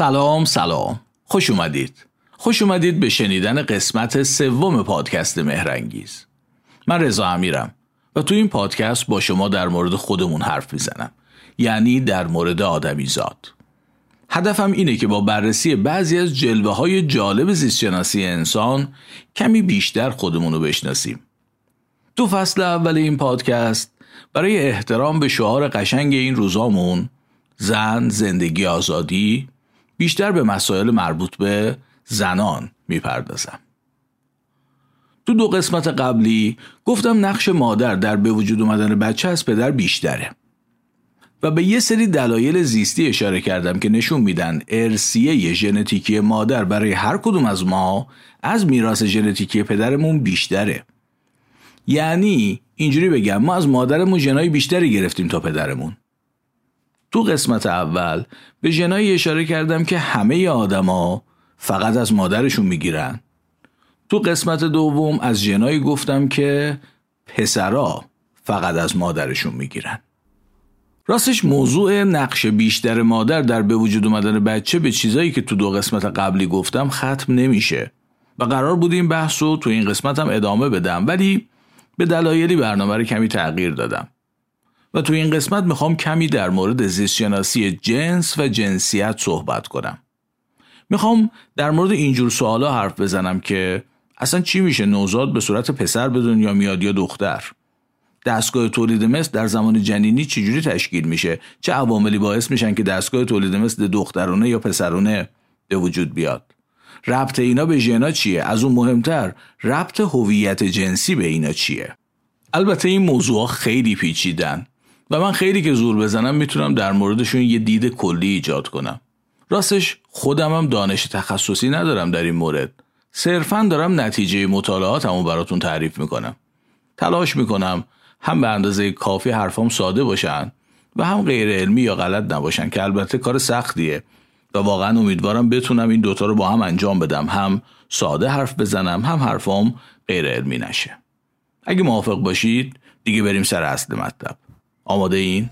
سلام سلام. خوش اومدید. خوش اومدید به شنیدن قسمت سوم پادکست مهرنگیز. من رضا امیرم و تو این پادکست با شما در مورد خودمون حرف می‌زنم. یعنی در مورد آدمی زاد هدفم اینه که با بررسی بعضی از جلوه های جالب زیستشناسی انسان کمی بیشتر خودمون رو بشناسیم. تو فصل اول این پادکست برای احترام به شعار قشنگ این روزامون زن، زندگی آزادی بیشتر به مسائل مربوط به زنان می‌پردازم. تو دو قسمت قبلی گفتم نقش مادر در به وجود اومدن بچه از پدر بیشتره. و به یه سری دلایل زیستی اشاره کردم که نشون میدن ارسیه ژنتیکی مادر برای هر کدوم از ما از میراث ژنتیکی پدرمون بیشتره. یعنی اینجوری بگم ما از مادرمون ژنای بیشتری گرفتیم تا پدرمون. تو قسمت اول به ژنایی اشاره کردم که همه آدما فقط از مادرشون می‌گیرن. تو قسمت دوم از ژنایی گفتم که پسرا فقط از مادرشون می‌گیرن. راستش موضوع نقش بیشتر مادر در به وجود اومدن بچه به چیزایی که تو دو قسمت قبلی گفتم ختم نمیشه. و قرار بود این بحث رو تو این قسمت هم ادامه بدم ولی به دلایلی برنامه رو کمی تغییر دادم. و تو این قسمت می‌خوام کمی در مورد زیستشناسی جنس و جنسیت صحبت کنم. می‌خوام در مورد اینجور سوالا حرف بزنم که اصلا چی میشه نوزاد به صورت پسر به دنیا میاد یا دختر؟ دستگاه تولید مثل در زمان جنینی چجوری تشکیل میشه؟ چه عواملی باعث میشن که دستگاه تولید مثل دخترانه یا پسرانه به وجود بیاد؟ ربط اینا به ژنا چیه؟ از اون مهمتر ربط هویت جنسی به اینا چیه؟ البته این موضوع خیلی پیچیدن. و من خیلی که زور بزنم می‌تونم در موردشون یه دید کلی ایجاد کنم. راستش خودم هم دانش تخصصی ندارم در این مورد. صرفا دارم نتیجه مطالعاتمو براتون تعریف می‌کنم. تلاش می‌کنم هم به اندازه کافی حرفام ساده باشن و هم غیر علمی یا غلط نباشن که البته کار سختیه و واقعا امیدوارم بتونم این دوتا رو با هم انجام بدم. هم ساده حرف بزنم هم حرفام غیر علمی نشه. اگه موافق باشید دیگه بریم سر اصل مطلب. آماده این؟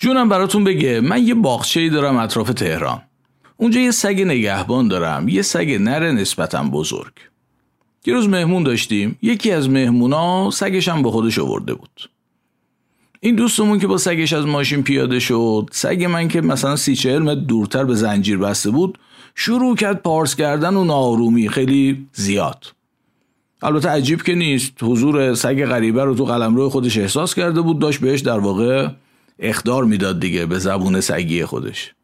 جونم براتون بگه من یه باغچه‌ای دارم اطراف تهران. اونجا یه سگ نگهبان دارم یه سگ نر نسبتا بزرگ. یه روز مهمون داشتیم یکی از مهمونا سگش هم به خودش آورده بود. این دوستمون که با سگش از ماشین پیاده شد سگ من که مثلا سی چهل متر دورتر به زنجیر بسته بود شروع کرد پارس کردن و نارومی خیلی زیاد. البته عجیب که نیست حضور سگ غریبه رو تو قلمرو خودش احساس کرده بود داشت بهش در واقع اخدار می‌داد دیگه به زبون سگی خودش.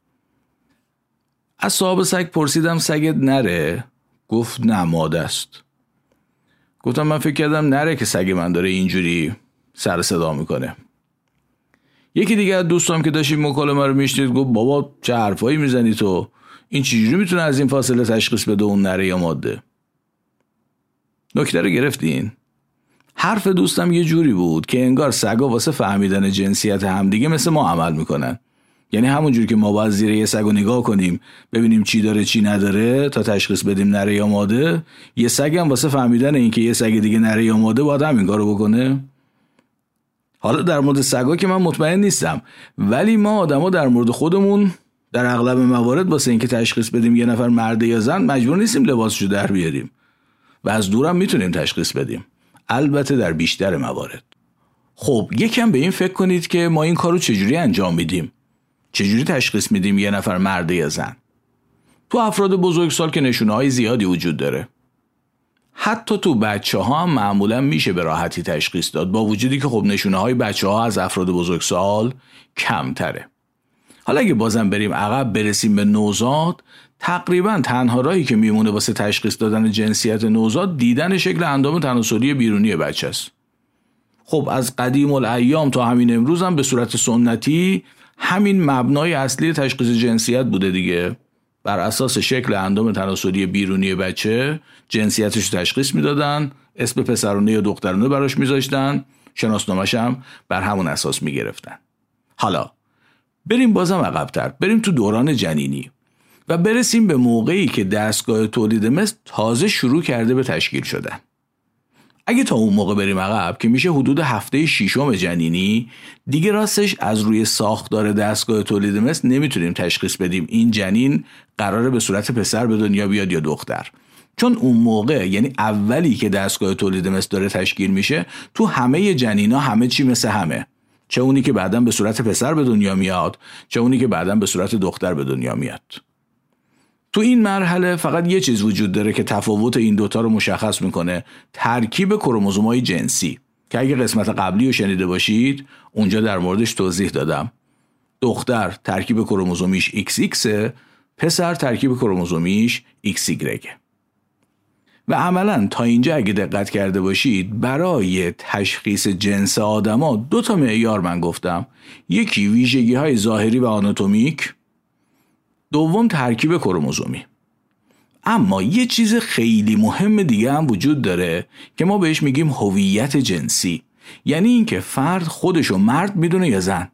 از صاحب سگ پرسیدم سگت نره؟ گفت نه ماده است. گفتم من فکر کردم نره که سگ من داره اینجوری سر صدا می‌کنه. یکی دیگه از دوستام که داشتیم مکالمه رو میشنید گفت بابا چه حرفایی می‌زنی تو؟ این چجوری می‌تونه از این فاصله تشخیص بده اون نره یا ماده؟ نکته رو گرفتین؟ حرف دوستم یه جوری بود که انگار سگا واسه فهمیدن جنسیت همدیگه مثل ما عمل می‌کنن. یعنی همونجور که ما باید زیر یه سگ نگاه کنیم ببینیم چی داره چی نداره تا تشخیص بدیم نره یا ماده. یه سگ هم واسه فهمیدن اینکه یه سگ دیگه نره یا ماده باید همین کارو بکنه. حالا در مورد سگا که من مطمئن نیستم ولی ما آدما در مورد خودمون در اغلب موارد واسه اینکه تشخیص بدیم یه نفر مرد یا زن مجبور نیستیم لباسشو در بیاریم. و از دورم می‌تونیم تشخیص بدیم. البته در بیشتر موارد. خب یکم به این فکر کنید که ما این کارو چجوری انجام میدیم؟ چجوری تشخیص میدیم یه نفر مرد یا زن؟ تو افراد بزرگسال که نشونه های زیادی وجود داره. حتی تو بچه ها هم معمولا میشه به راحتی تشخیص داد با وجودی که خب نشونه های بچه ها از افراد بزرگسال کمتره. حالا اگه بازم بریم عقب برسیم به نوزاد تقریبا تنها راهی که میمونه واسه تشخیص دادن جنسیت نوزاد دیدن شکل اندام تناسلی بیرونی بچه است. خب از قدیم الایام تا همین امروز هم به صورت سنتی همین مبنای اصلی تشخیص جنسیت بوده دیگه. بر اساس شکل اندام تناسلی بیرونی بچه جنسیتش رو تشخیص می‌دادن اسم پسرانه یا دخترانه براش میذاشتن شناسنامش هم بر همون اساس می‌گرفتن. حالا بریم بازم عقبتر. بریم تو دوران جنینی. و برسیم به موقعی که دستگاه تولید مثل تازه شروع کرده به تشکیل شدن. اگه تا اون موقع بریم عقب که میشه حدود هفته شیشم جنینی دیگه راستش از روی ساختار دستگاه تولید مثل نمی‌تونیم تشخیص بدیم این جنین قراره به صورت پسر به دنیا بیاد یا دختر. چون اون موقع یعنی اولی که دستگاه تولید مثل داره تشکیل میشه تو همه جنینا همه چی مثل همه. چه اونی که بعدا به صورت پسر به دنیا میاد چه اونی که بعدا به صورت دختر به دنیا میاد. تو این مرحله فقط یه چیز وجود داره که تفاوت این دوتا رو مشخص می‌کنه ترکیب کروموزومای جنسی. که اگه قسمت قبلی رو شنیده باشید اونجا در موردش توضیح دادم. دختر ترکیب کروموزومیش XX پسر ترکیب کروموزومیش XY و عملا تا اینجا اگه دقت کرده باشید برای تشخیص جنس آدما دو تا معیار من گفتم. یکی ویژگی های ظاهری و آناتومیک دوم ترکیب کروموزومی. اما یه چیز خیلی مهم دیگه هم وجود داره که ما بهش میگیم هویت جنسی. یعنی اینکه فرد خودشو مرد می‌دونه یا زن.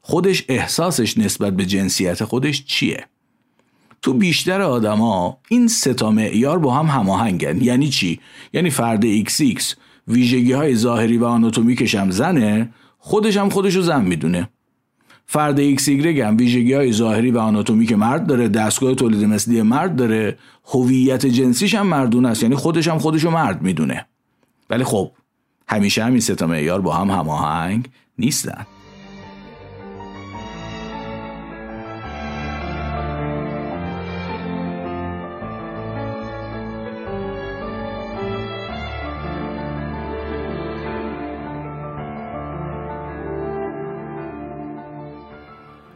خودش احساسش نسبت به جنسیت خودش چیه؟ تو بیشتر آدما این سه تا معیار با هم هماهنگن. یعنی چی؟ یعنی فرد XX ویژگی های ظاهری و آناتومیکش هم زنه خودش هم خودشو زن می‌دونه. فرد XY هم ویژگی های ظاهری و آناتومیک مرد داره دستگاه تولید مثلی مرد داره هویت جنسیش هم مردونه است یعنی خودش هم خودشو مرد می‌دونه. ولی خب همیشه هم این سه معیار با هم هماهنگ نیستن.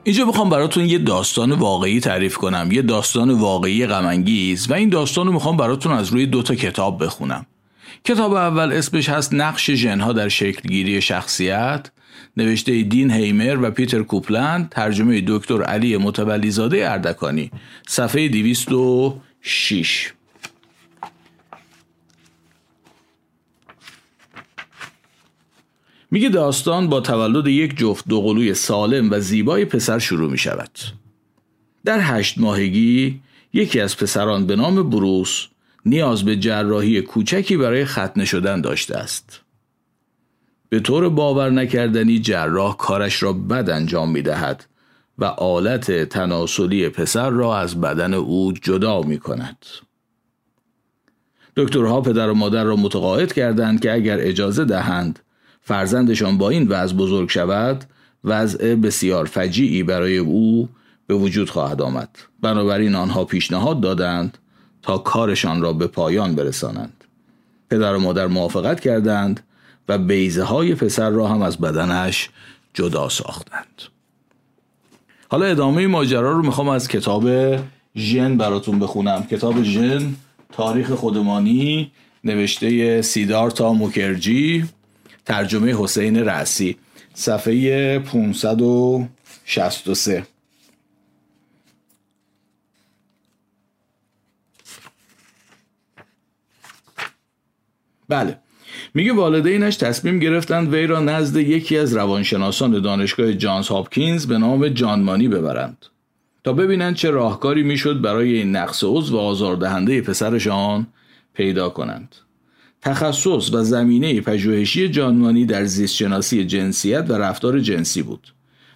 اینجا بخوام براتون یه داستان واقعی تعریف کنم. یه داستان واقعی غمانگیز و این داستان رو می‌خوام براتون از روی دوتا کتاب بخونم. کتاب اول اسمش هست نقش ژنها در شکلگیری شخصیت. نوشته دین هیمر و پیتر کوپلند. ترجمه دکتر علی متولیزاده اردکانی. صفحه 206 میگه داستان با تولد یک جفت دوقلوی سالم و زیبای پسر شروع می شود. در هشت ماهگی یکی از پسران به نام بروس نیاز به جراحی کوچکی برای ختنه شدن داشته است. به طور باور نکردنی جراح کارش را بد انجام می دهد و آلت تناسلی پسر را از بدن او جدا می کند. دکترها پدر و مادر را متقاعد کردند که اگر اجازه دهند فرزندشان با این وضع بزرگ شود وضع بسیار فجیعی برای او به وجود خواهد آمد. بنابراین آنها پیشنهاد دادند تا کارشان را به پایان برسانند. پدر و مادر موافقت کردند و بیزه های پسر را هم از بدنش جدا ساختند. حالا ادامه ماجرا رو می‌خوام از کتاب ژن براتون بخونم. کتاب ژن تاریخ خودمانی نوشته سیدارتا موکرجی. ترجمه حسین رأسی صفحه 563 بله. میگه والدینش تصمیم گرفتند وی را نزد یکی از روانشناسان دانشگاه جانز هاپکینز به نام جانمانی ببرند. تا ببینند چه راهکاری می‌شد برای این نقص عضو و آزاردهنده پسرشان پیدا کنند. تخصص و زمینه پژوهشی جانمانی در زیستشناسی جنسیت و رفتار جنسی بود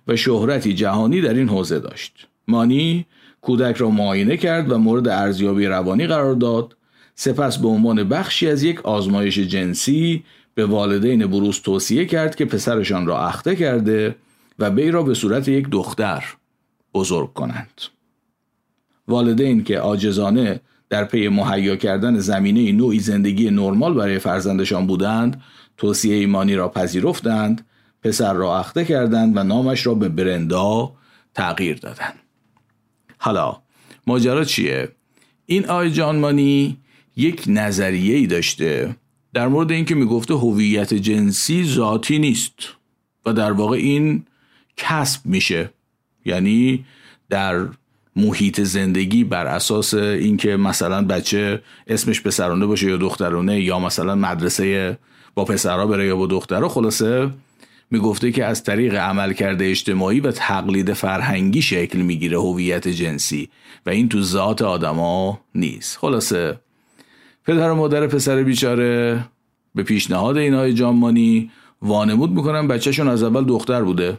و شهرتی جهانی در این حوزه داشت. مانی کودک را معاینه کرد و مورد ارزیابی روانی قرار داد سپس به عنوان بخشی از یک آزمایش جنسی به والدین بروس توصیه کرد که پسرشان را اخته کرده و بی را به صورت یک دختر بزرگ کنند. والدین که آجزانه در پی مهیا کردن زمینه نوعی زندگی نرمال برای فرزندشان بودند توصیه ایمانی را پذیرفتند پسر را اخته کردند و نامش را به برندا تغییر دادند. حالا ماجرا چیه؟ این آی جانمانی یک نظریه ای داشته در مورد اینکه می‌گفته هویت جنسی ذاتی نیست و در واقع این کسب میشه. یعنی در محیط زندگی بر اساس اینکه مثلا بچه اسمش پسرانه باشه یا دخترانه یا مثلا مدرسه با پسرها بره یا با دخترها خلاصه می‌گفته که از طریق عملکرد اجتماعی و تقلید فرهنگی شکل می‌گیره هویت جنسی و این تو ذات آدما نیست. خلاصه پدر و مادر پسر بیچاره به پیشنهاد اینهای جانمانی وانمود می‌کنن بچهشون از اول دختر بوده.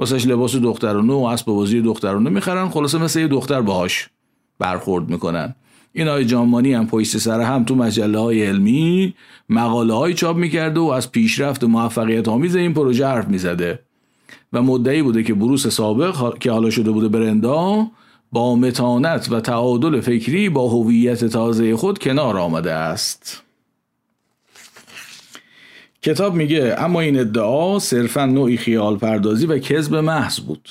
واسش لباس دخترانه و اسب بازی دخترانه می‌خرن. خلاصه مثل یه دختر باهاش برخورد می‌کنن. این آقای جانمانی هم پشت سر هم تو مجله های علمی مقاله های چاپ می‌کرده و از پیشرفت موفقیت آمیز این پروژه حرف می‌زده. و مدعی بوده که بروس سابق که حالا شده بوده برندا با متانت و تعادل فکری با هویت تازه خود کنار آمده است. کتاب میگه اما این ادعا صرفا نوعی خیال پردازی و کذب محض بود.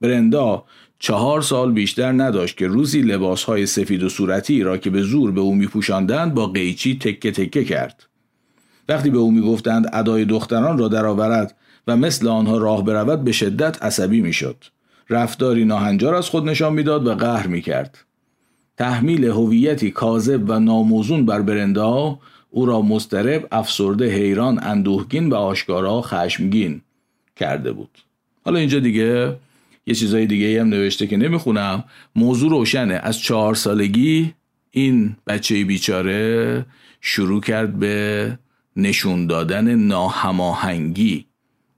برندا چهار سال بیشتر نداشت که روزی لباسهای سفید و صورتی را که به زور به او میپوشاندند با قیچی تکه تکه کرد. وقتی به او می‌گفتند ادای دختران را درآورد و مثل آنها راه برود به شدت عصبی می‌شد. رفتاری ناهنجار از خود نشان می‌داد و قهر می‌کرد. تحمیل هویتی کاذب و ناموزون بر برندا او را مسترب افسرده حیران اندوهگین و آشکارا خشمگین کرده بود. حالا اینجا دیگه یه چیزای دیگه هم نوشته که نمی‌خونم. موضوع روشنه. از چهار سالگی این بچه بیچاره شروع کرد به نشون دادن ناهماهنگی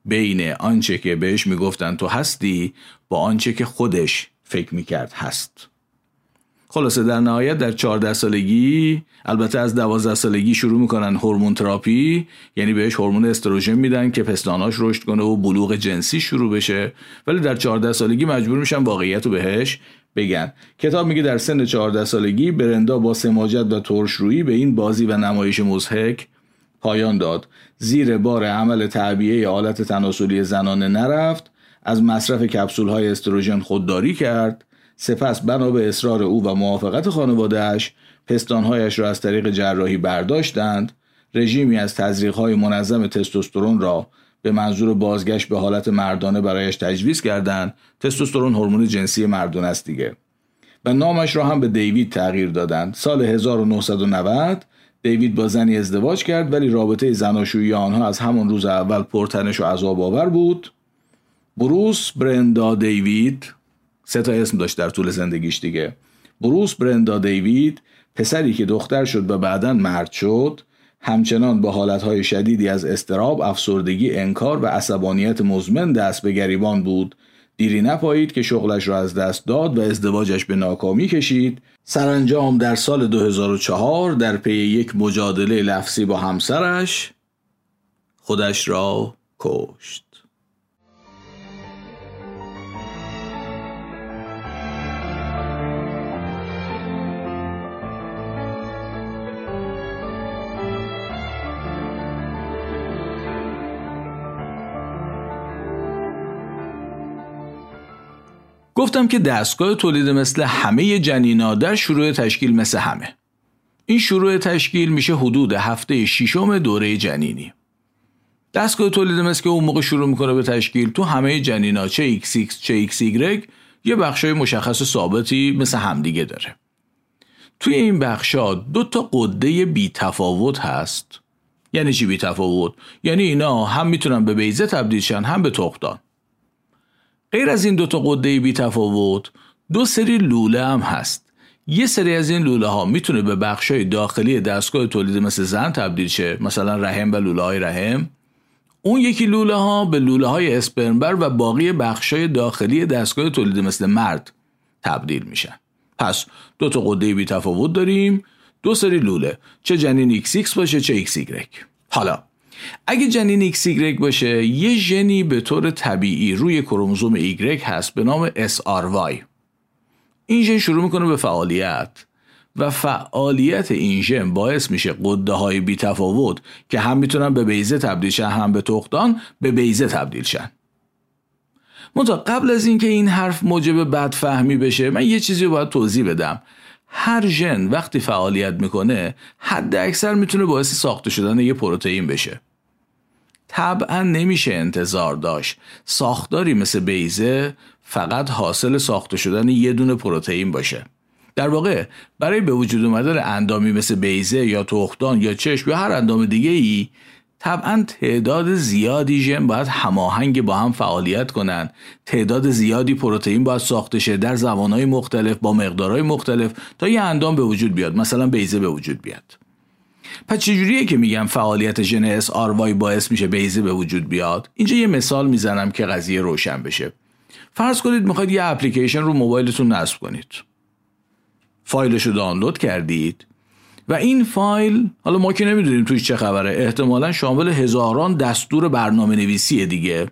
بین آنچه که بهش می‌گفتن تو هستی با آنچه که خودش فکر می‌کرد هست. خلاصه در نهایت در 14 سالگی البته از 12 سالگی شروع می‌کنن هورمون تراپی یعنی بهش هورمون استروژن میدن که پستاناش رشد کنه و بلوغ جنسی شروع بشه. ولی در 14 سالگی مجبور میشن واقعیت بهش بگن. کتاب میگه در سن 14 سالگی برندا با سماجت و ترشرویی به این بازی و نمایش مزهک پایان داد. زیر بار عمل تعبیه آلت تناسلی زنانه نرفت از مصرف کپسول های استروژن خودداری کرد. سپس بنا به اصرار او و موافقت خانوادهش پستانهایش را از طریق جراحی برداشتند. رژیمی از تزریقهای منظم تستوسترون را به منظور بازگشت به حالت مردانه برایش تجویز کردند. تستوسترون هورمون جنسی مردان است دیگه. و نامش را هم به دیوید تغییر دادند. سال 1990 دیوید با زنی ازدواج کرد ولی رابطه زناشویی آنها از همان روز اول پرتنش و عذاب آور بود. بروس برندا دیوید سه تا اسم داشت در طول زندگیش دیگه. بروس برندا دیوید پسری که دختر شد و بعدا مرد شد همچنان با حالتهای شدیدی از استراب، افسردگی، انکار و عصبانیت مزمن دست به گریبان بود. دیری نپایید که شغلش را از دست داد و ازدواجش به ناکامی کشید. سرانجام در سال 2004 در پی یک مجادله لفظی با همسرش خودش را کشت. گفتم که دستگاه تولید مثل همه جنینا در شروع تشکیل مثل همه. این شروع تشکیل میشه حدود هفته ششم دوره جنینی. دستگاه تولید مثل که اون موقع شروع می‌کنه به تشکیل تو همه جنینا چه XX چه XY یه بخشای مشخص ثابتی مثل همدیگه داره. توی این بخشا دو تا قده بی تفاوت هست. یعنی چی بی تفاوت؟ یعنی اینا هم می‌تونن به بیزه تبدیل شن هم به تخمدان غیر از این دوتا قده بی تفاوت دو سری لوله هم هست. یه سری از این لوله ها می‌تونه به بخش های داخلی دستگاه تولید مثل زن تبدیل شه مثلا رحم و لوله های رحم. اون یکی لوله ها به لوله های اسپرمبر و باقی بخش های داخلی دستگاه تولید مثل مرد تبدیل میشن. پس دو تا قده بی تفاوت داریم دو سری لوله چه جنین XX باشه چه XY حالا اگه جنین XY باشه یه ژنی به طور طبیعی روی کروموزوم Y هست به نام SRY این ژن شروع می‌کنه به فعالیت و فعالیت این ژن باعث میشه قده های بی تفاوت که هم می‌تونن به بیزه تبدیل شن هم به تختان به بیزه تبدیل شن. منتها قبل از اینکه این حرف موجب بدفهمی بشه من یه چیزی رو باید توضیح بدم. هر ژن وقتی فعالیت می‌کنه حد اکثر می‌تونه باعث ساخته شدن یه پروتئین بشه. طبعا نمیشه انتظار داشت. ساختاری مثل بیزه فقط حاصل ساخته شدن یه دونه پروتئین باشه. در واقع برای به وجود اومدن اندامی مثل بیزه یا تخمدان یا چشم یا هر اندام دیگه ای طبعا تعداد زیادی ژن باید هماهنگ با هم فعالیت کنند تعداد زیادی پروتئین باید ساخته شه در زمانهای مختلف با مقدارهای مختلف تا یه اندام به وجود بیاد. مثلا بیزه به وجود بیاد. پس چجوریه که میگم فعالیت ژن اس باعث میشه بیزه به وجود بیاد؟ اینجا یه مثال می‌زنم که قضیه روشن بشه. فرض کنید می‌خواید یه اپلیکیشن رو موبایلتون نصب کنید. فایلش رو دانلود کردید. و این فایل حالا ما که نمی‌دونیم توش چه خبره احتمالا شامل هزاران دستور برنامه نویسی دیگه.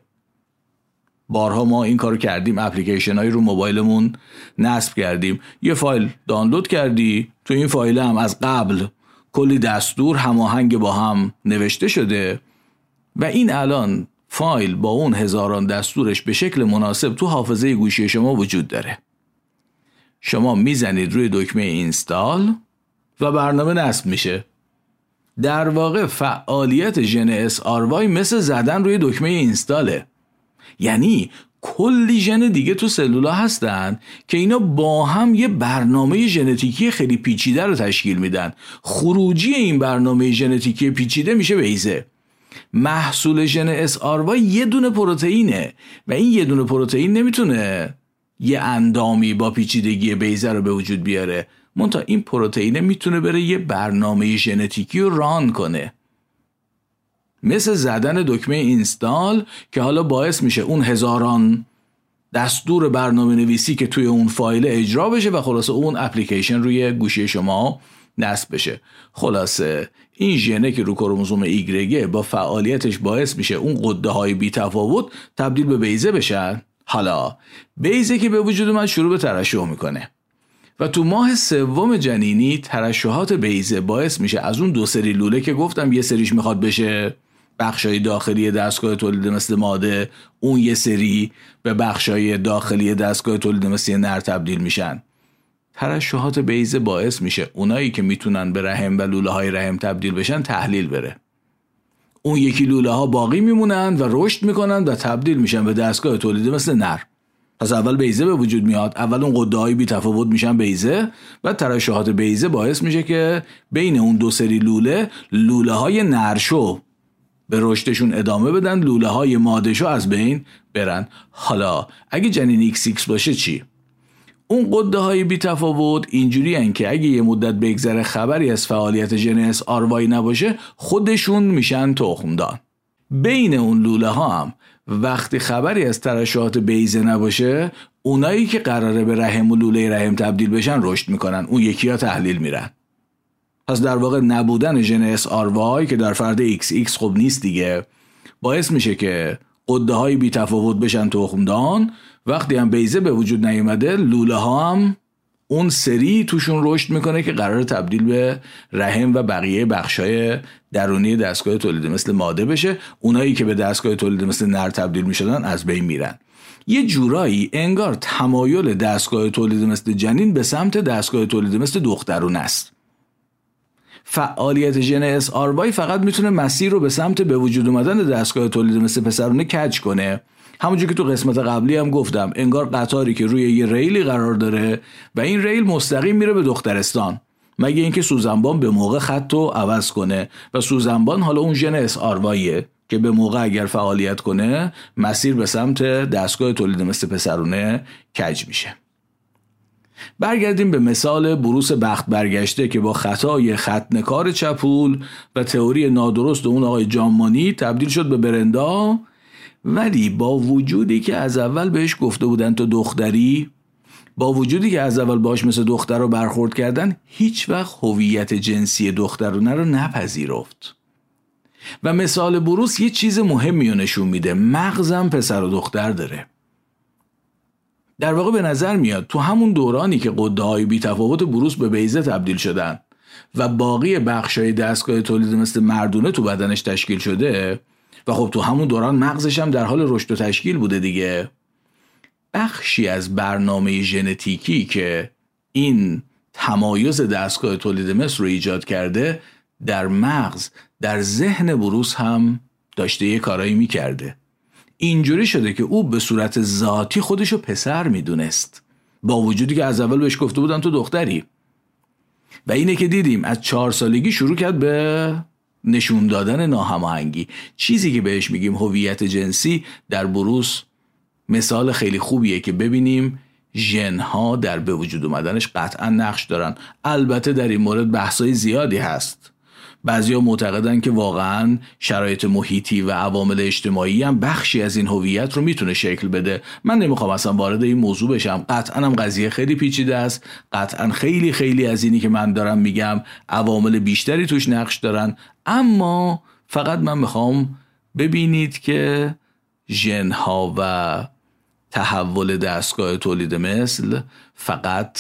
بارها ما این کارو کردیم اپلیکیشن هایی رو موبایلمون نصب کردیم. یه فایل دانلود کردی تو این فایل هم از قبل کلی دستور هماهنگ با هم نوشته شده و این الان فایل با اون هزاران دستورش به شکل مناسب تو حافظه گوشی شما وجود داره. شما می‌زنید روی دکمه اینستال و برنامه نصب میشه. در واقع فعالیت ژن اس وای مثل زدن روی دکمه اینستاله. یعنی کلی ژن دیگه تو سلولا هستن که اینا با هم یه برنامه ژنتیکی خیلی پیچیده رو تشکیل میدن. خروجی این برنامه ژنتیکی پیچیده میشه بیزه. محصول ژن اس وای یه دونه پروتئینه و این یه دونه پروتئین نمی‌تونه یه اندامی با پیچیدگی بیزه رو به وجود بیاره. منتها این پروتئینه می‌تونه بره یه برنامه ژنتیکی رو ران کنه. مثل زدن دکمه اینستال که حالا باعث میشه اون هزاران دستور برنامه نویسی که توی اون فایل اجرا بشه و خلاصه اون اپلیکیشن روی گوشی شما نصب بشه. خلاصه این ژنه که رو کروموزوم ایگرگه با فعالیتش باعث میشه اون قده های بی تفاوت تبدیل به بیزه بشن. حالا بیزه که به وجود من شروع به ترشح می‌کنه. و تو ماه سوم جنینی ترشحات بیزه باعث میشه از اون دو سری لوله که گفتم یه سریش می‌خواد بشه بخشای داخلی دستگاه تولید مثل ماده اون یه سری به بخشای داخلی دستگاه تولید مثل نر تبدیل میشن. ترشحات بیضه باعث میشه اونایی که می‌تونن به رحم و لوله های رحم تبدیل بشن تحلیل بره. اون یکی لوله ها باقی میمونن و رشد می‌کنن و تبدیل میشن به دستگاه تولید مثل نر. پس اول بیضه به وجود میاد اول اون غده بی تفاوت میشن بیضه و ترشحات بیضه باعث میشه که بین اون دو سری لوله لوله های نرشو به رشدشون ادامه بدن لوله های مادشو از بین برن. حالا اگه جنین ایکس ایکس باشه چی؟ اون غده های بی تفاوت اینجوری که اگه یه مدت بگذره خبری از فعالیت ژن SRY ای نباشه خودشون میشن تخمدان. بین اون لوله ها هم وقتی خبری از ترشحات بیضه نباشه اونایی که قراره به رحم و لوله رحم تبدیل بشن رشد می‌کنن. اون یکی ها تحلیل میرن. پس در واقع نبودن ژن SRY که در فرد ایکس ایکس خب نیست دیگه باعث میشه که قده های بی تفاوت بشن تخمدان. وقتی هم بیزه به وجود نیومده لوله ها هم اون سری توشون رشد می‌کنه که قرار تبدیل به رحم و بقیه بخشای درونی دستگاه تولید مثل ماده بشه. اونایی که به دستگاه تولید مثل نر تبدیل می‌شدن از بین میرن. یه جورایی انگار تمایل دستگاه تولید مثل جنین به سمت دستگاه تولید مثل دخترون است. فعالیت ژن اس فقط می‌تونه مسیر رو به سمت به وجود اومدن دستگاه تولید مثل پسرونه کج کنه. همونجور که تو قسمت قبلی هم گفتم انگار قطاری که روی یه ریلی قرار داره و این ریل مستقیم میره به دخترستان. مگه اینکه سوزنبان به موقع خط رو عوض کنه و سوزنبان حالا اون ژن اس که به موقع اگر فعالیت کنه مسیر به سمت دستگاه تولید مثل پسرونه کج میشه. برگردیم به مثال بروس بخت برگشته که با خطای ختنکار چپول و تئوری نادرست اون آقای جامانی تبدیل شد به برندا ولی با وجودی که از اول بهش گفته بودن تو دختری با وجودی که از اول باش مثل دختر رو برخورد کردن هیچ وقت هویت جنسی دخترونه رو نپذیرفت. و مثال بروس یه چیز مهمی رو نشون میده. مغزم پسر و دختر داره. در واقع به نظر میاد تو همون دورانی که قده های بی تفاوت بروس به بیزه تبدیل شدن و باقی بخشای دستگاه تولید مثل مردونه تو بدنش تشکیل شده و خب تو همون دوران مغزش هم در حال رشد و تشکیل بوده دیگه. بخشی از برنامه ژنتیکی که این تمایز دستگاه تولید مثل رو ایجاد کرده در مغز در ذهن بروس هم داشته یه کارایی می‌کرده. اینجوری شده که او به صورت ذاتی خودشو پسر می‌دونست. با وجودی که از اول بهش گفته بودن تو دختری. و اینه که دیدیم از چهار سالگی شروع کرد به نشون دادن ناهماهنگی. چیزی که بهش میگیم هویت جنسی در بروس مثال خیلی خوبیه که ببینیم ژنها در به وجود اومدنش قطعا نقش دارن. البته در این مورد بحثای زیادی هست. بعضیا معتقدن که واقعا شرایط محیطی و عوامل اجتماعی هم بخشی از این هویت رو می‌تونه شکل بده. من نمی‌خوام اصلا وارد این موضوع بشم. قطعا هم قضیه خیلی پیچیده است. قطعا خیلی خیلی از اینی که من دارم میگم عوامل بیشتری توش نقش دارن. اما فقط من می‌خوام ببینید که ژنها و تحول دستگاه تولید مثل فقط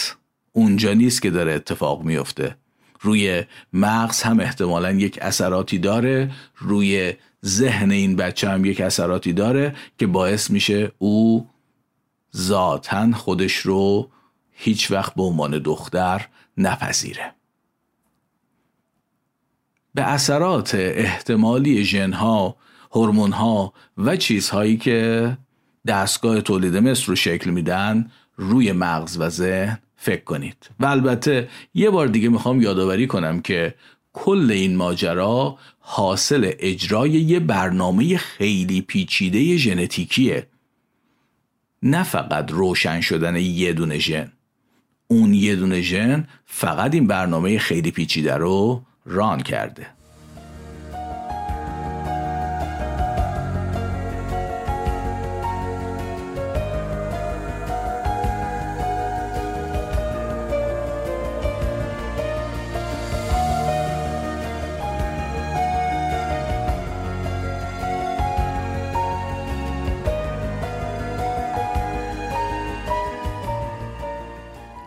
اونجا نیست که داره اتفاق میفته روی مغز هم احتمالا یک اثراتی داره روی ذهن این بچه هم یک اثراتی داره که باعث میشه او ذاتا خودش رو هیچ وقت به عنوان دختر نپذیره. به اثرات احتمالی ژنها، هورمونها و چیزهایی که دستگاه تولید مثل رو شکل میدن روی مغز و ذهن فکر کنید. و البته یه بار دیگه می‌خوام یادآوری کنم که کل این ماجرا حاصل اجرای یه برنامه خیلی پیچیده ژنتیکیه. نه فقط روشن شدن یه دونه ژن. اون یه دونه ژن فقط این برنامه خیلی پیچیده رو ران کرده.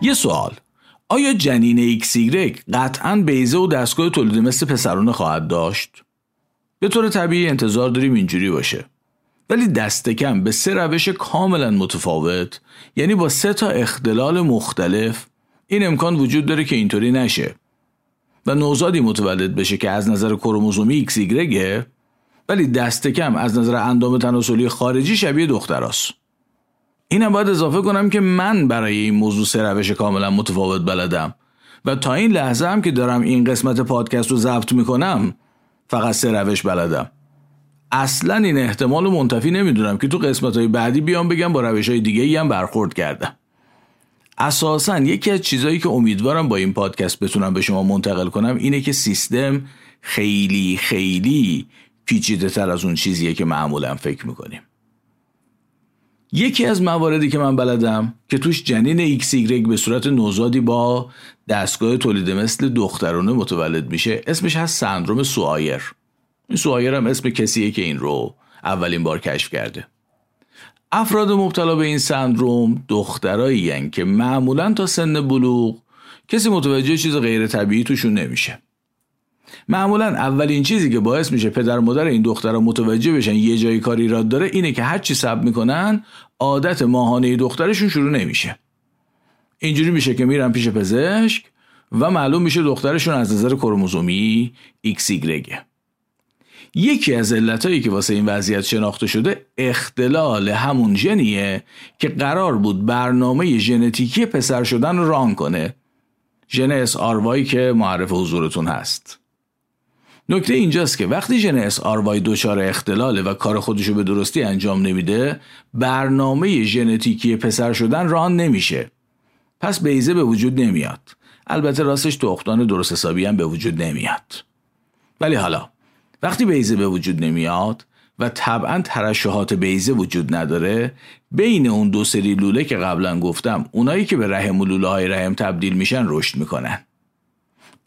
یه سوال. آیا جنین XY قطعا بیزه و دستگاه تولید مثل پسرانه خواهد داشت؟ به طور طبیعی انتظار داریم اینجوری باشه. ولی دست کم به سه روش کاملا متفاوت یعنی با سه تا اختلال مختلف این امکان وجود داره که اینطوری نشه. و نوزادی متولد بشه که از نظر کروموزومی XY ولی دست کم از نظر اندام تناسلی خارجی شبیه دختراست. اینم باید اضافه کنم که من برای این موضوع سه روش کاملا متفاوت بلدم. و تا این لحظه هم که دارم این قسمت پادکست رو ضبط می‌کنم فقط سه روش بلدم. اصلا این احتمال رو منتفی نمی‌دونم که تو قسمت های بعدی بیام بگم با روش های دیگه هم برخورد کردم. اساسا یکی از چیزهایی که امیدوارم با این پادکست بتونم به شما منتقل کنم اینه که سیستم خیلی خیلی پیچیده تر از اون چیزیه که معمولا فکر می‌کنیم. یکی از مواردی که من بلدم که توش جنین XY به صورت نوزادی با دستگاه تولید مثل دخترانه متولد میشه اسمش هست سندروم سوایر این سوایر هم اسم کسیه که این رو اولین بار کشف کرده. افراد مبتلا به این سندروم دخترایی که معمولا تا سن بلوغ کسی متوجه چیز غیر طبیعی توشون نمیشه. معمولا اولین چیزی که باعث میشه پدر و مادر این دخترها متوجه بشن یه جایی کاری را داره اینه که هر چی سب می‌کنن عادت ماهانه دخترشون شروع نمیشه. اینجوری میشه که میرن پیش پزشک و معلوم میشه دخترشون از نظر کروموزومی XY یکی از علتهایی که واسه این وضعیت شناخته شده اختلال همون ژنیه که قرار بود برنامه ژنتیکی پسر شدن run کنه. ژن SRY که معرف حضورتون هست. نکته اینجاست که وقتی ژن SRY دچار اختلاله و کار خودشو به درستی انجام نمیده برنامه ژنتیکی پسر شدن ران نمیشه. پس بیزه به وجود نمیاد. البته راستش تختان درست حسابی هم به وجود نمیاد. ولی حالا وقتی بیزه به وجود نمیاد و طبعا ترشحات بیزه وجود نداره بین اون دو سری لوله که قبلا گفتم اونایی که به رحم و لوله های رحم تبدیل میشن رشد می‌کنن.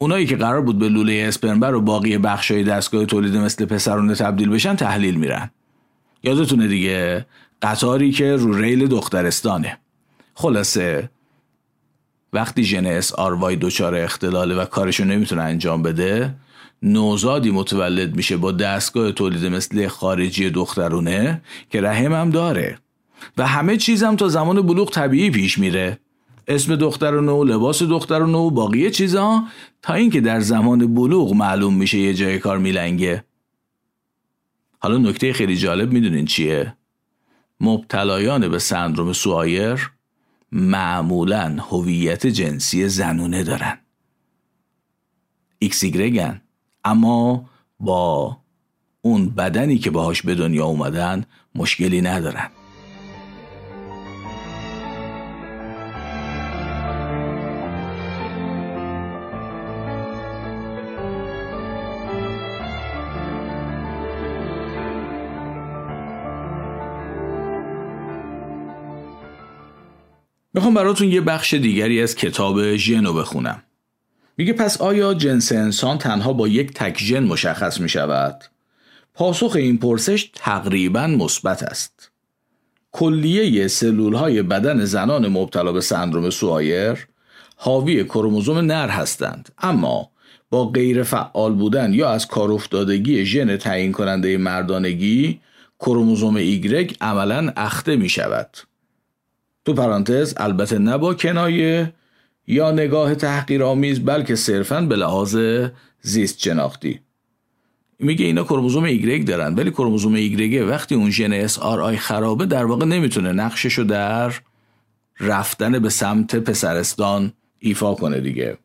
اونایی که قرار بود به لوله اسپرمبر و باقی بخشای دستگاه تولید مثل پسرونه تبدیل بشن تحلیل میرن. یادتونه دیگه؟ قطاری که رو ریل دخترستانه. خلاصه وقتی ژن اس آر وای دچار اختلاله و کارشو نمی‌تونه انجام بده نوزادی متولد میشه با دستگاه تولید مثل خارجی دخترونه که رحم هم داره. و همه چیزم تا زمان بلوغ طبیعی پیش میره. اسم دخترانه و لباس دخترانه و باقی چیزا؟ تا اینکه در زمان بلوغ معلوم میشه یه جای کار میلنگه. حالا نکته خیلی جالب می‌دونین چیه؟ مبتلایان به سندروم سوایر معمولا هویت جنسی زنونه دارن. XY ان اما با اون بدنی که باهاش به دنیا اومدن مشکلی ندارن. می‌خوام براتون یه بخش دیگری از کتاب ژنو بخونم. میگه پس آیا جنس انسان تنها با یک تک ژن مشخص می شود؟ پاسخ این پرسش تقریبا مثبت است. کلیه سلول های بدن زنان مبتلا به سندروم سوایر حاوی کروموزوم نر هستند اما با غیر فعال بودن یا از کار افتادگی ژن تعیین کننده مردانگی کروموزوم ایگرگ عملا اخته می شود. تو پرانتز البته نه با کنایه یا نگاه تحقیرآمیز بلکه صرفا به لحاظ زیست شناختی. میگه اینا کروموزوم ایگرگ دارن ولی کروموزوم ایگرگ وقتی اون ژن SRY خرابه در واقع نمی‌تونه نقششو در رفتن به سمت پسرستان ایفا کنه دیگه.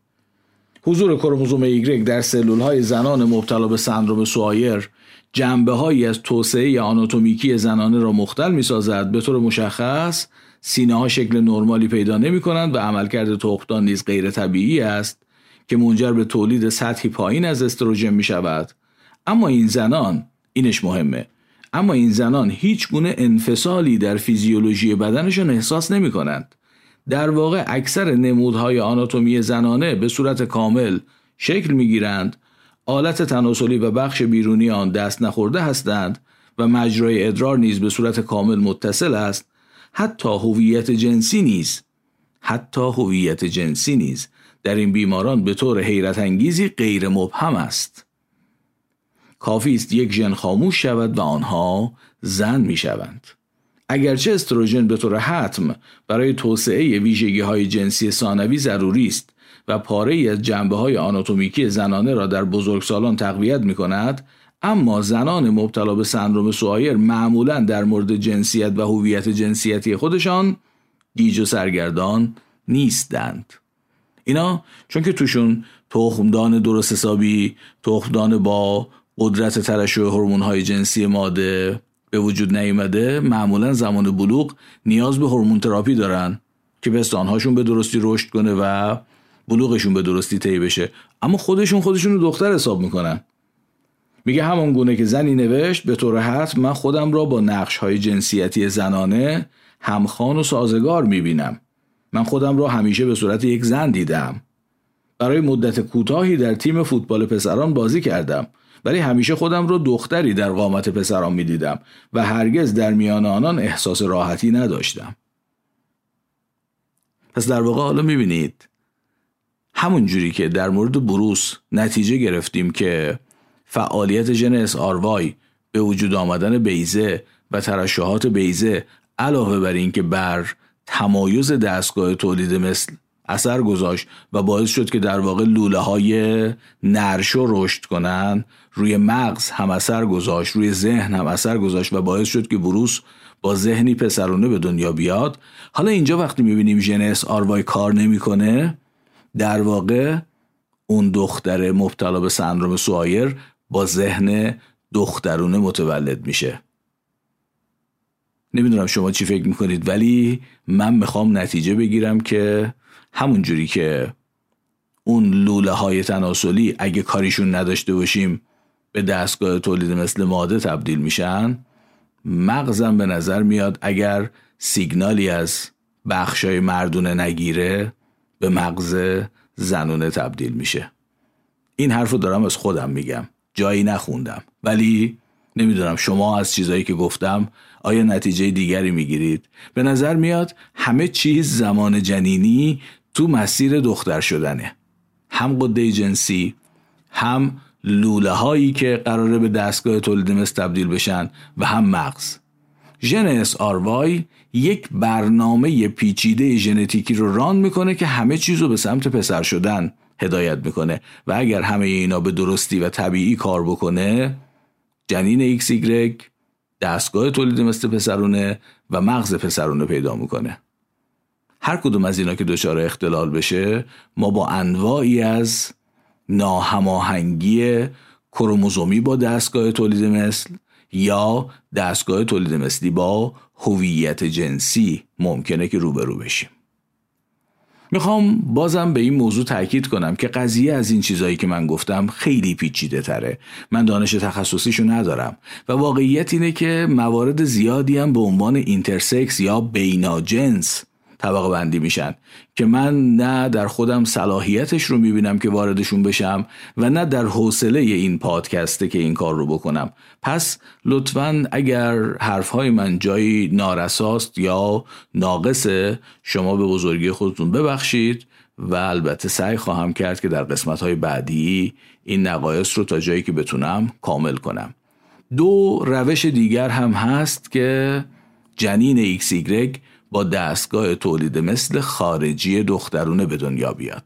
حضور کروموزوم ایگرگ در سلول های زنان مبتلا به سندروم سوایر جنبه هایی از توسعه آناتومیکی زنانه را مختل می سازد به طور مشخص سینه ها شکل نرمالی پیدا نمی کنند و عملکرد تخمدان نیز غیر طبیعی است که منجر به تولید سطحی پایین از استروژن می شود اما این زنان اینش مهمه اما این زنان هیچ گونه انفصالی در فیزیولوژی بدنشان احساس نمی کنند در واقع اکثر نمودهای آناتومی زنانه به صورت کامل شکل می گیرند آلت تناسلی و بخش بیرونی آن دست نخورده هستند و مجرای ادرار نیز به صورت کامل متصل است. حتی هویت جنسی نیز. حتی هویت جنسی نیز. در این بیماران به طور حیرت انگیزی غیر مبهم است. کافی است یک ژن خاموش شود و آنها زن می شوند. اگرچه استروژن به طور حتم برای توسعه ویژگی های جنسی ثانوی ضروری است و پاره از جنبه های آناتومیکی زنانه را در بزرگسالان تقویت می کند اما زنان مبتلا به سندروم سوایر معمولا در مورد جنسیت و هویت جنسیتی خودشان گیج و سرگردان نیستند. اینا چون که توشون تخمدان درست حسابی تخمدان با قدرت ترشح های جنسی ماده به وجود نیامده معمولا زمان بلوغ نیاز به هورمون تراپی دارن که پستانهاشون به درستی رشد کنه و بلوغشون به درستی طی بشه. اما خودشون خودشون رو دختر حساب می‌کنن. میگه همون گونه که زنی نوشت به طور حتم من خودم را با نقش های جنسیتی زنانه همخان و سازگار می‌بینم. من خودم را همیشه به صورت یک زن دیدم. برای مدت کوتاهی در تیم فوتبال پسران بازی کردم. ولی همیشه خودم را دختری در قامت پسران می‌دیدم و هرگز در میان آنان احساس راحتی نداشتم. پس در واقع حالا می‌بینید همون جوری که در مورد بروس نتیجه گرفتیم که فعالیت ژن وای به وجود آمدن بیزه و ترشحات بیزه علاوه بر اینکه بر تمایز دستگاه تولید مثل اثر گذاشت و باعث شد که در واقع لوله های نرشو رشد کنن روی مغز هم اثر گذاشت روی ذهن هم اثر گذاشت و باعث شد که بروس با ذهنی پسرونه به دنیا بیاد. حالا اینجا وقتی می‌بینیم ژن وای کار نمی‌کنه در واقع اون دختر مبتلا به سندروم سوایر با ذهن دخترونه متولد میشه. نمی‌دونم شما چی فکر می‌کنید ولی من می‌خوام نتیجه بگیرم که همون جوری که اون لوله های تناسلی اگه کاریشون نداشته باشیم به دستگاه تولید مثل ماده تبدیل میشن مغزم به نظر میاد اگر سیگنالی از بخشای مردونه نگیره به مغز زنونه تبدیل میشه. این حرف رو دارم از خودم میگم. جایی نخوندم. ولی نمی‌دونم شما از چیزایی که گفتم آیا نتیجه دیگری می‌گیرید؟ به نظر میاد همه چیز زمان جنینی تو مسیر دختر شدنه. هم غده جنسی هم لوله هایی که قراره به دستگاه تولید مثل تبدیل بشن و هم مغز. ژن SRY یک برنامه پیچیده ژنتیکی رو run می‌کنه که همه چیز رو به سمت پسر شدن. هدایت می‌کنه و اگر همه اینا به درستی و طبیعی کار بکنه جنین XY دستگاه تولید مثل پسرونه و مغز پسرونه پیدا می‌کنه. هر کدوم از اینا که دچار اختلال بشه ما با انواعی از ناهماهنگی کروموزومی با دستگاه تولید مثل یا دستگاه تولید مثلی با هویت جنسی ممکنه که روبرو بشیم. می‌خوام بازم به این موضوع تاکید کنم که قضیه از این چیزایی که من گفتم خیلی پیچیده تره. من دانش تخصصیشو ندارم و واقعیت اینه که موارد زیادی هم به عنوان اینترسکس یا بیناجنس طبقه بندی میشن که من نه در خودم صلاحیتش رو می‌بینم که واردشون بشم و نه در حوصله این پادکسته که این کار رو بکنم. پس لطفا اگر حرفهای من جایی نارساست یا ناقصه شما به بزرگی خودتون ببخشید و البته سعی خواهم کرد که در قسمت های بعدی این نقایص رو تا جایی که بتونم کامل کنم. دو روش دیگر هم هست که جنین XY با دستگاه تولید مثل خارجی دخترونه به دنیا بیاد.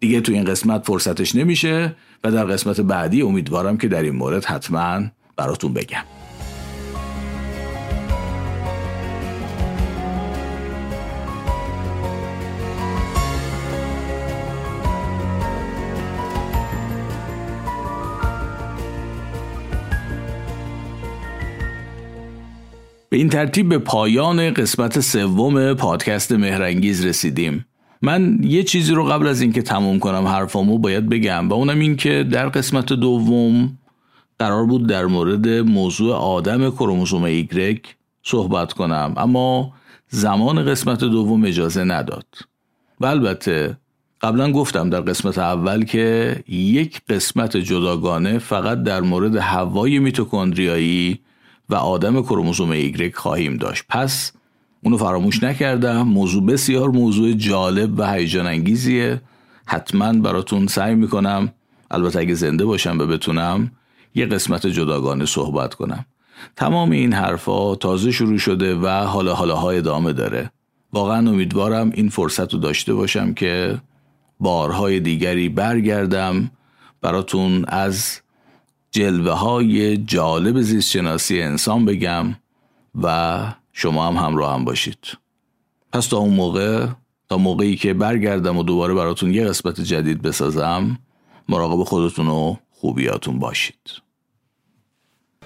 دیگه تو این قسمت فرصتش نمیشه و در قسمت بعدی امیدوارم که در این مورد حتما براتون بگم. به این ترتیب به پایان قسمت سوم پادکست مهرنگیز رسیدیم. من یه چیزی رو قبل از اینکه تموم کنم حرفامو باید بگم و اونم این که در قسمت دوم قرار بود در مورد موضوع آدم کروموزوم ایگرگ صحبت کنم اما زمان قسمت دوم اجازه نداد. و البته قبلا گفتم در قسمت اول که یک قسمت جداگانه فقط در مورد هوای میتوکندریایی و آدم کروموزوم ایگرگ خواهیم داشت. پس اونو فراموش نکردم موضوع بسیار موضوع جالب و هیجان انگیزیه. حتما براتون سعی می‌کنم. البته اگه زنده باشم و بتونم یه قسمت جداگانه صحبت کنم. تمام این حرفا تازه شروع شده و حالا حالا های ادامه داره. واقعا امیدوارم این فرصت رو داشته باشم که بارهای دیگری برگردم. براتون از جلوه های جالب زیست شناسی انسان بگم و شما هم همراه هم باشید. پس تا اون موقع تا موقعی که برگردم و دوباره براتون یه قسمت جدید بسازم مراقب خودتون و خوبیاتون باشید.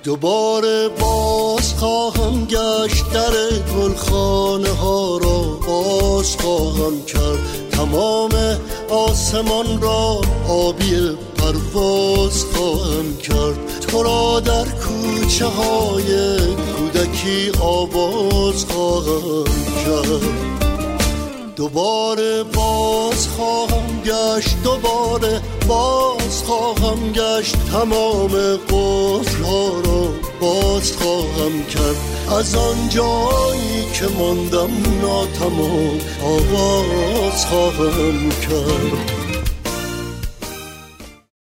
دوباره باز خواهم گشت در گلخانه ها را باز خواهم کرد تمام آسمان را آبی پرواز خواهم کرد. تو را در کوچه های کودکی آواز خواهم کرد. دوباره باز خواهم گشت دوباره باز خواهم گشت. تمام قفل را باز خواهم کرد. از آن جایی که ماندم ناتمام آواز خواهم کرد.